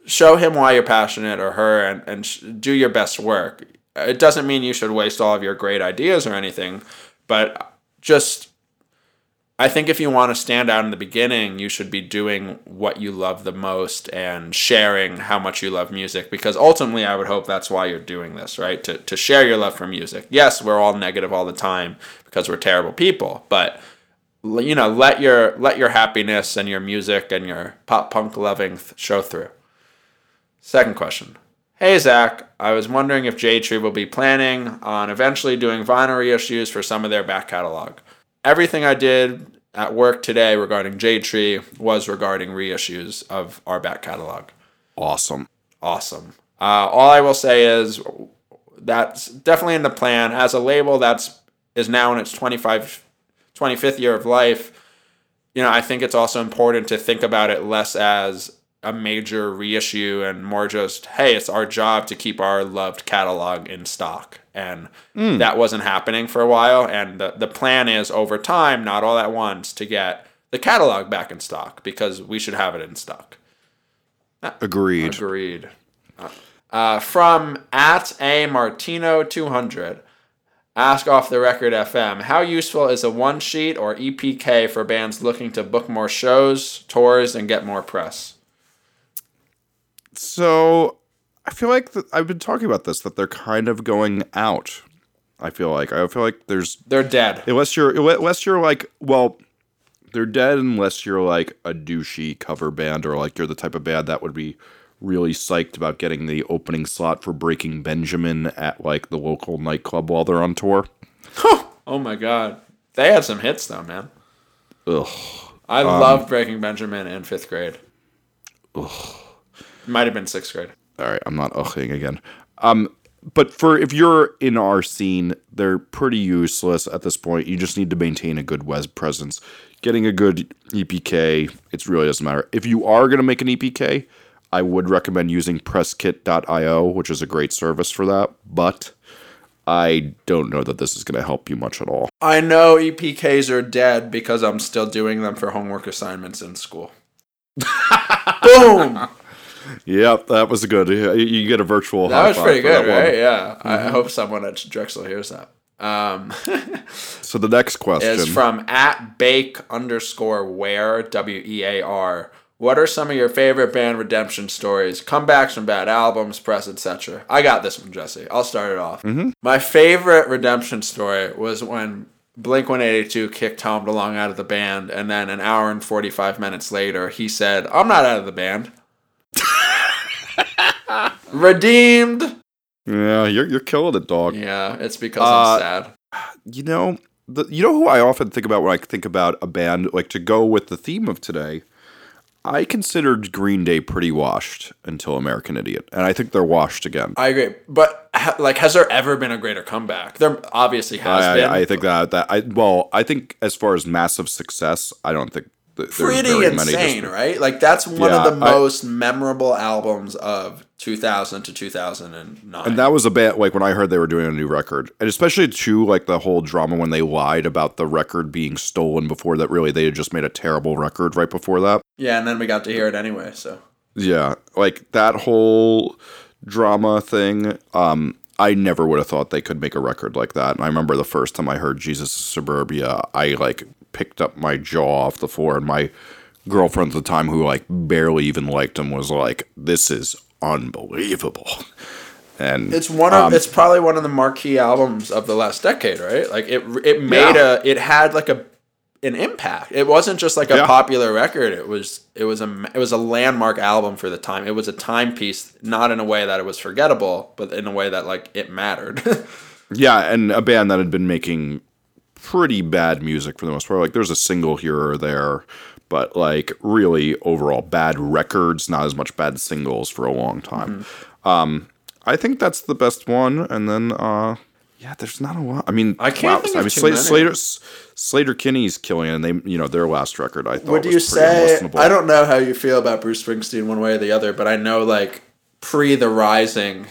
show him why you're passionate or her and and sh- do your best work. It doesn't mean you should waste all of your great ideas or anything, but just I think if you want to stand out in the beginning, you should be doing what you love the most and sharing how much you love music because ultimately I would hope that's why you're doing this, right? To to share your love for music. Yes, we're all negative all the time because we're terrible people, but you know, let your let your happiness and your music and your pop punk loving th- show through. Second question. Hey Zach, I was wondering if Jade Tree will be planning on eventually doing vinyl reissues for some of their back catalog. Everything I did at work today regarding Jade Tree was regarding reissues of our back catalog. Awesome. Awesome. Uh, all I will say is that's definitely in the plan. As a label that's is now in its 25, 25th year of life, you know, I think it's also important to think about it less as a major reissue and more just, hey, it's our job to keep our loved catalog in stock. And hmm. that wasn't happening for a while. And the, the plan is over time, not all at once, to get the catalog back in stock because we should have it in stock. Uh, Agreed. Agreed. Uh, uh, from at a Martino two hundred, ask off the record FM. How useful is a one sheet or EPK for bands looking to book more shows, tours, and get more press? So I feel like th- I've been talking about this that they're kind of going out. I feel like I feel like there's They're dead. unless you're unless you're like well they're dead unless you're like a douchey cover band or like you're the type of band that would be really psyched about getting the opening slot for Breaking Benjamin at like the local nightclub while they're on tour. [LAUGHS] Oh my god, they had some hits though, man. Ugh. I um, loved Breaking Benjamin in fifth grade. Might have been sixth grade. All right, I'm not ughing again. Um, but for if you're in our scene, they're pretty useless at this point. You just need to maintain a good web presence. Getting a good EPK, it really doesn't matter. If you are going to make an EPK, I would recommend using presskit.io, which is a great service for that. But I don't know that this is going to help you much at all. I know EPKs are dead because I'm still doing them for homework assignments in school. [LAUGHS] Boom! Yep, that was good. You get a virtual. That high was five pretty good, one. right? Yeah. I I hope someone at Drexel hears that. Um, [LAUGHS] So the next question is from at bake underscore where W E A R. What are some of your favorite band redemption stories, comebacks from bad albums, press, etc.? I got this one, Jesse. I'll start it off. My favorite redemption story was when Blink 182 kicked Tom DeLonge out of the band, and then an hour and 45 minutes later, he said, I'm not out of the band. [LAUGHS] Redeemed. Yeah, you're you're killing it, dog. Yeah, it's because Uh, I'm sad. you know the, you know who I often think about when I think about a band like to go with the theme of today. I considered Green Day pretty washed until American Idiot, and I think they're washed again. I agree, but ha- like, has there ever been a greater comeback? There obviously has I, been. I think that that I well, I think as far as massive success, I don't think pretty insane, just- right? Like that's one Yeah, of the I- most memorable albums of 2000 to 2009. And that was a bit like when I heard they were doing a new record, and especially too like the whole drama when they lied about the record being stolen before that. Really, they had just made a terrible record right before that. yeah, and then we got to hear it anyway. So Yeah, like that whole drama thing. Um, I never would have thought they could make a record like that. And I remember the first time I heard Jesus Suburbia, I like picked up my jaw off the floor, and my girlfriend at the time, who like barely even liked him, was like, "This is unbelievable." And it's one of um, it's probably one of the marquee albums of the last decade, right? Like it it made Yeah. a it had like a an impact. It wasn't just like a Yeah. popular record. It was it was a it was a landmark album for the time. It was a timepiece, not in a way that it was forgettable, but in a way that like it mattered. [LAUGHS] Yeah, and a band that had been making pretty bad music for the most part. Like there's a single here or there, but like really overall bad records, not as much bad singles for a long time. Mm-hmm. Um, I think that's the best one. And then, uh, yeah, there's not a lot. I mean, I can't think I mean, too Sleater. Sleater, Slater Kinney's killing, it, and they, you know, their last record. I thought Would was you pretty say unlistenable. I don't know how you feel about Bruce Springsteen one way or the other, but I know like pre the Rising,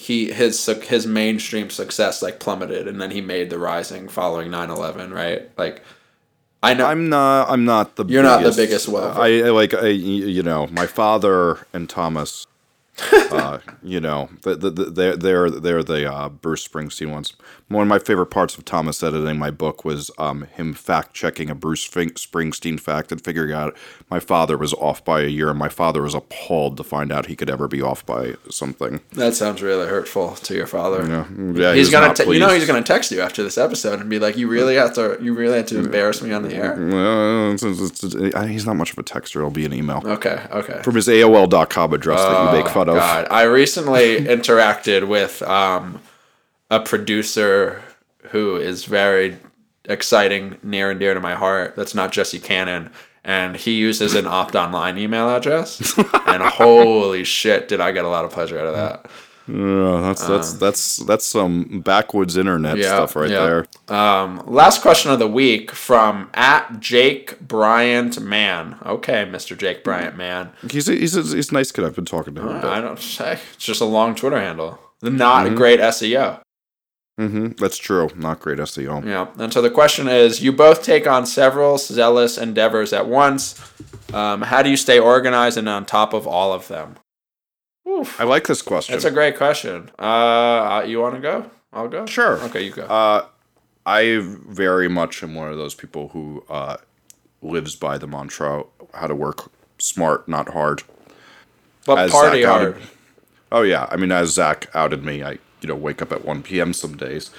he his his mainstream success like plummeted, and then he made the Rising following 9-11, right? Like I know I'm not. I'm not the. You're not the biggest Wilbur. I, like. I, you know, my father and Thomas. [LAUGHS] uh, you know, the, the, the, they're they're they're the uh, Bruce Springsteen ones. One of my favorite parts of Thomas editing my book was um, him fact checking a Bruce Springsteen fact and figuring out my father was off by a year, and my father was appalled to find out he could ever be off by something. that sounds really hurtful to your father. Yeah, yeah, he's was gonna not te- you know he's gonna text you after this episode and be like, you really have to you really have to embarrass me on the air. It's- it's- it's- he's not much of a texter. It'll be an email Okay, okay. from his AOL.com address that you make fun of. Oh, God, I recently [LAUGHS] interacted with um, a producer who is very exciting, near and dear to my heart. That's not Jesse Cannon, and he uses an Opt Online email address. [LAUGHS] and holy shit, did I get a lot of pleasure out of that? Yeah, that's that's that's that's some backwoods internet Um, Yeah, stuff right yeah. there. Um, last question of the week from at Jake Bryant Man. Okay, Mr. Jake Bryant Man. He's a, he's a, he's a nice kid. I've been talking to him. bit. I don't say [LAUGHS] it's just a long Twitter handle. Not a great SEO. Hmm That's true. Not great SEO. Yeah. And so the question is you both take on several zealous endeavors at once. Um, how do you stay organized and on top of all of them? Oof. I like this question. That's a great question. Uh, you want to go? I'll go. Sure. Okay, you go. Uh, I very much am one of those people who uh, lives by the mantra how to work smart, not hard. but as party Zach hard. outed- Oh yeah, I mean, as Zach outed me, I you know wake up at one p.m. some days.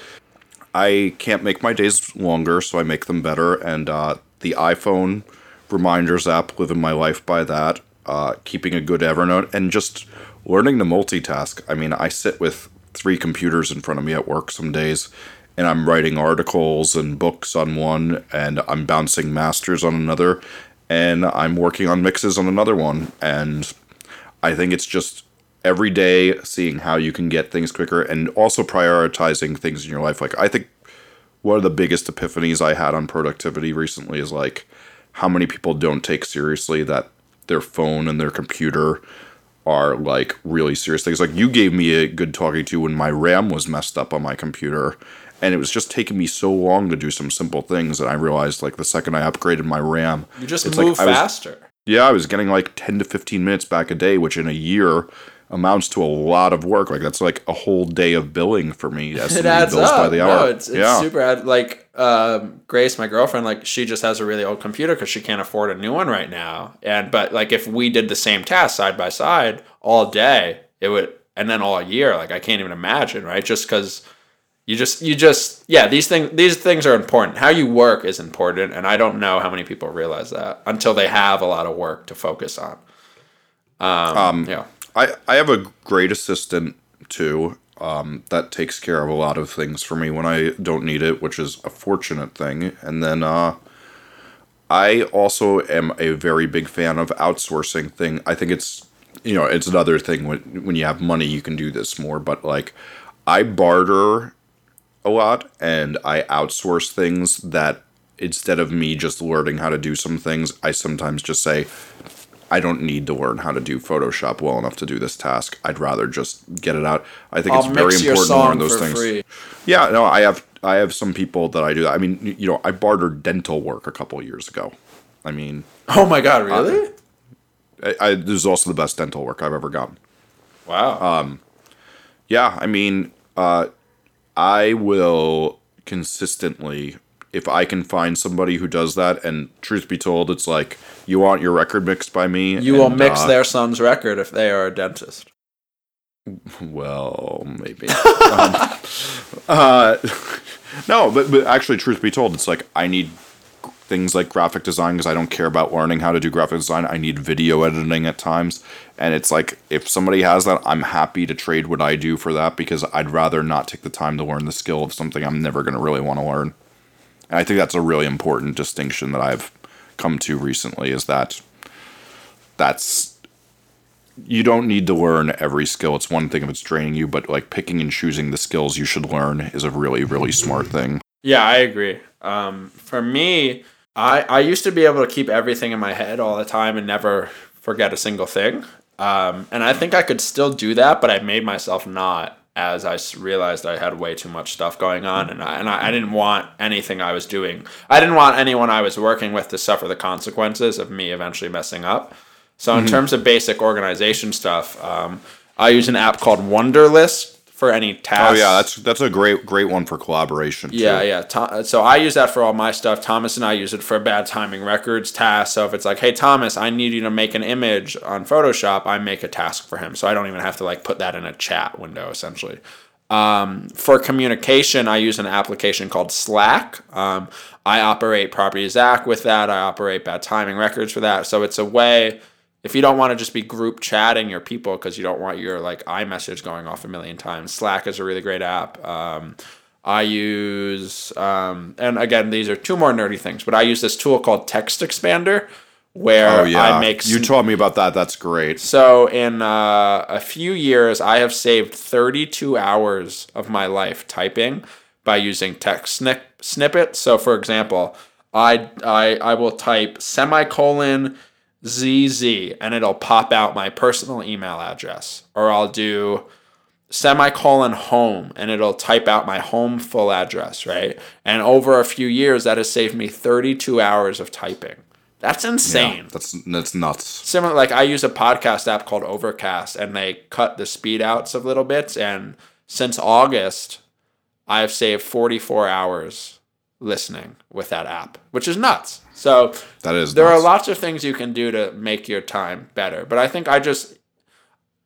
I can't make my days longer, so I make them better. And uh, the iPhone reminders app, living my life by that. Uh, keeping a good Evernote and just learning to multitask. I mean, I sit with three computers in front of me at work some days, and I'm writing articles and books on one, and I'm bouncing masters on another, and I'm working on mixes on another one, and I think it's just every day seeing how you can get things quicker and also prioritizing things in your life. Like, I think one of the biggest epiphanies I had on productivity recently is like how many people don't take seriously that their phone and their computer are like really serious things. Like, you gave me a good talking to when my RAM was messed up on my computer. And it was just taking me so long to do some simple things that I realized, like, the second I upgraded my RAM, You just it's like move I was- faster. yeah, I was getting like 10 to 15 minutes back a day, which in a year amounts to a lot of work. Like that's like a whole day of billing for me. [LAUGHS] it adds bills up. by the hour. No, it's, it's yeah. super ad- like um, Grace, my girlfriend, like she just has a really old computer because she can't afford a new one right now. And but like if we did the same task side by side all day, it would, and then all year, like I can't even imagine, right? Just because you just you just yeah these things these things are important. How you work is important, and I don't know how many people realize that until they have a lot of work to focus on. Um, yeah. I, I have a great assistant too um, that takes care of a lot of things for me when I don't need it, which is a fortunate thing. And then uh, I also am a very big fan of outsourcing thing. I think it's you know it's another thing when when you have money you can do this more. But like I barter a lot and I outsource things that instead of me just learning how to do some things, I sometimes just say I don't need to learn how to do Photoshop well enough to do this task. I'd rather just get it out. I think I'll it's very important to learn those things. free. Yeah, no, I have I have some people that I do that. I mean, you know, I bartered dental work a couple years ago. I mean, Oh my god, really? I, I this is also the best dental work I've ever gotten. wow. Um, yeah, I mean, uh, I will consistently, if I can find somebody who does that, and truth be told, it's like you want your record mixed by me. you will mix uh, their son's record if they are a dentist. Well, maybe. [LAUGHS] um, uh, no, but but actually, truth be told, it's like I need things like graphic design because I don't care about learning how to do graphic design. I need video editing at times, and it's like if somebody has that, I'm happy to trade what I do for that because I'd rather not take the time to learn the skill of something I'm never going to really want to learn. And I think that's a really important distinction that I've come to recently is that that's you don't need to learn every skill. It's one thing if it's draining you, but like picking and choosing the skills you should learn is a really, really smart thing. Yeah, I agree. Um, for me, I, I used to be able to keep everything in my head all the time and never forget a single thing. Um, and I think I could still do that, but I made myself not as I realized I had way too much stuff going on and, I, and I, I didn't want anything I was doing. I didn't want anyone I was working with to suffer the consequences of me eventually messing up. So, in terms of basic organization stuff, um, I use an app called Wunderlist for any tasks. Oh yeah, that's that's a great great one for collaboration. Too. Yeah, yeah. So I use that for all my stuff. Thomas and I use it for bad timing records tasks. So if it's like, hey Thomas, I need you to make an image on Photoshop, I make a task for him. So I don't even have to like put that in a chat window essentially. Um, for communication, I use an application called Slack. Um, I operate Property Zach with that. I operate bad timing records for that. So it's a way if you don't want to just be group chatting your people because you don't want your like iMessage going off a million times, Slack is a really great app. Um, I use, um, and again, these are two more nerdy things, but I use this tool called Text Expander where Oh yeah. I make you taught me about that. That's great. so in uh, a few years, I have saved 32 hours of my life typing by using text snip- snippets. So for example, I, I, I will type semicolon ZZ and it'll pop out my personal email address. Or I'll do semicolon home and it'll type out my home full address, right? And over a few years, that has saved me 32 hours of typing. That's insane That's that's nuts. similar like i use a podcast app called overcast and they cut the speed outs of little bits and since august i've saved 44 hours listening with that app which is nuts so That is. there are lots of things you can do to make your time better but i think i just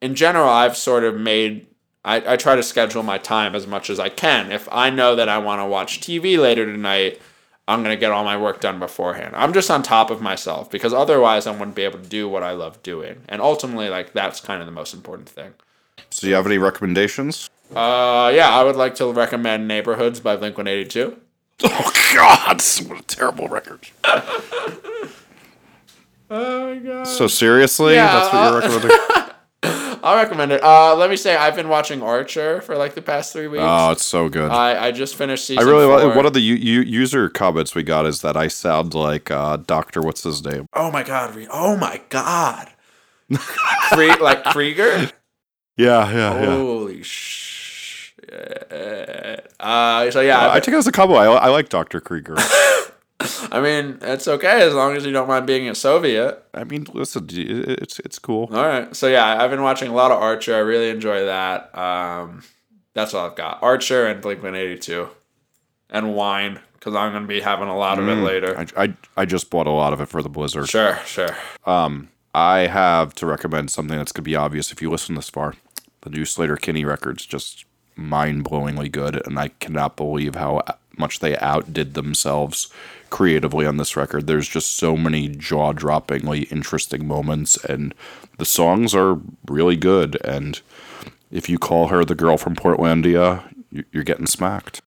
in general i've sort of made I, I try to schedule my time as much as i can. If i know that i want to watch tv later tonight i'm going to get all my work done beforehand. I'm just on top of myself because otherwise i wouldn't be able to do what i love doing. And ultimately like that's kind of the most important thing. So, do you have any recommendations? uh yeah i would like to recommend neighborhoods by blink 182 [LAUGHS] Oh God! What a terrible record. [LAUGHS] oh my god So seriously, Yeah, that's what uh, you're recommending? [LAUGHS] I'll recommend it. Uh, let me say I've been watching Archer for like the past three weeks. oh, it's so good. I, I just finished season. I really four. like. One of the u- u- user comments we got is that I sound like uh, Doctor. What's his name? Oh my god! Oh my god! Krie- like Krieger. Yeah, yeah, Holy shit! Uh, so yeah, Uh, I take it as a combo. I, I like Doctor Krieger. [LAUGHS] I mean it's okay as long as you don't mind being a Soviet. I mean, listen, it's it's cool. All right. So yeah, I've been watching a lot of Archer. I really enjoy that. Um, that's all I've got. Archer and Blink One Eighty Two, and wine because I'm gonna be having a lot of it later. I, I I just bought a lot of it for the Blizzard. Sure, sure. Um, I have to recommend something that's gonna be obvious if you listen this far. The new Sleater-Kinney record's just mind-blowingly good, and I cannot believe how much they outdid themselves creatively on this record. There's just so many jaw-droppingly interesting moments, and the songs are really good. And if you call her the girl from Portlandia, you- you're getting smacked.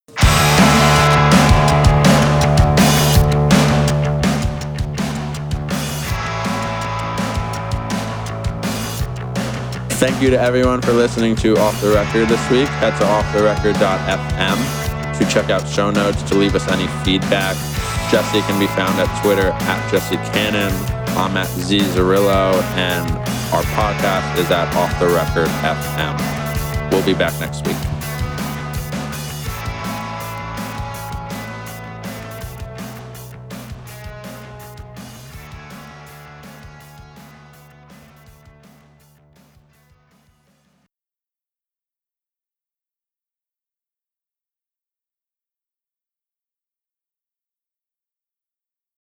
Thank you to everyone for listening to Off the Record this week. Head to offtherecord.fm to check out show notes, to leave us any feedback. Jesse can be found at Twitter at Jesse Cannon. I'm at Z Zarillo, and our podcast is at Off the Record FM. We'll be back next week.